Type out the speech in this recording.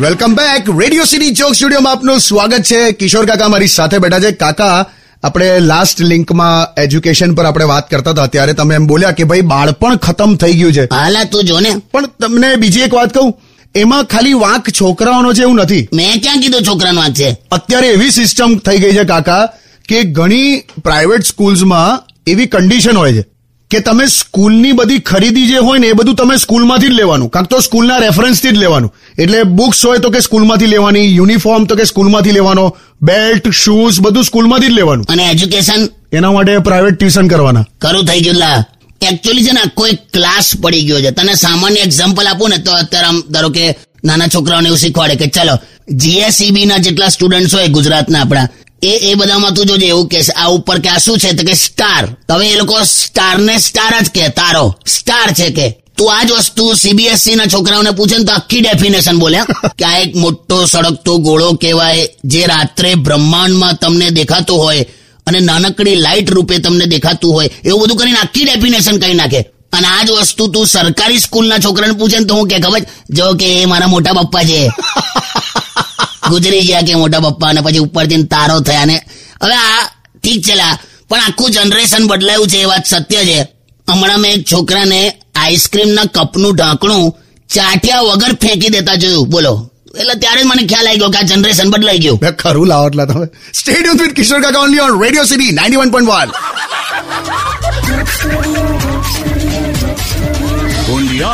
Welcome back Radio City ચોક સ્ટુડિયોમાં આપનું સ્વાગત છે. કિશોર કાકા મારી સાથે બેઠા છે. કાકા આપણે લાસ્ટ લિંકમાં એજ્યુકેશન પર આપણે વાત કરતા હતા. ત્યારે તમે એમ બોલ્યા કે ભાઈ બાળપણ ખતમ થઈ ગયું છે. હાલા તું જો ને. પણ તમને બીજી એક વાત કહું. એમાં ખાલી વાંક છોકરાઓનો છે એવું નથી. મેં ક્યાં કીધું છોકરાનો વાંક છે? અત્યારે એવી સિસ્ટમ થઈ ગઈ છે કાકા કે ઘણી પ્રાઇવેટ સ્કૂલ્સમાં એવી કન્ડિશન હોય છે કે તમે સ્કૂલની બધી ખરીદી જે હોય ને એ બધું તમે સ્કૂલમાંથી જ લેવાનું. કાંક તો સ્કૂલના રેફરન્સથી જ લેવાનું. એટલે બુક્સ હોય તો કે સ્કૂલમાંથી લેવાની યુનિફોર્મ તો કે સ્કૂલમાંથી લેવાનો બેલ્ટ શૂઝ બધું સ્કૂલમાંથી જ લેવાનું. અને એજ્યુકેશન એના માટે પ્રાઇવેટ ટ્યુશન કરવાના. ખરું થઈ ગયું લા. એકચ્યુઅલી છે ને એક ક્લાસ પડી ગયો છે. તને સામાન્ય એક્ઝામ્પલ આપું ને તો અત્યારે આમ ધારો કે નાના છોકરાઓને એવું શીખવાડે કે ચલો જીએસઈબી ના જેટલા સ્ટુડન્ટ્સ હોય ગુજરાતના આપણા એ એ બધામાં તું જોજે, એવું કે આ ઉપર કે આ શું છે? તો કે સ્ટાર હવે એ લોકો સ્ટાર ને સ્ટાર જ કે તારો. સ્ટાર છે કે. તું આ જ વસ્તુ સીબીએસસી ના છોકરાઓને પૂછે ને તો આખી ડેફિનેશન બોલે કે આ એક મોટો, સળગતો ગોળો કહેવાય, જે રાત્રે બ્રહ્માંડમાં તમને દેખાતો હોય અને નાનકડી લાઇટ રૂપે તમને દેખાતું હોય, એવું બધું કરીને આખી ડેફિનેશન કહી નાખે. અને આ જ વસ્તુ તું સરકારી સ્કૂલના છોકરાને પૂછે ને તો હું કે ખબર? જો કે એ મારા મોટા પપ્પા છે. ગુજરી ગયા કે મોટા પપ્પા અને પછી ઉપરથી તારો થયા ને. હવે આ ઠીક છે પણ આખું જનરેશન બદલાયું છે એ વાત સત્ય છે. હમણાં મેં એક છોકરાને આઈસ્ક્રીમના કપનું ઢાંકણું ચાટ્યા વગર ફેંકી દેતા જોયું. બોલો. એટલે ત્યારે મને ખ્યાલ આવી ગયો કે આ જનરેશન બદલાઈ ગયું. બે ખરું લાવો એટલે તમે. સ્ટેડિયમ વિથ કિશોર કાકા only on Radio City ninety one point one Studio,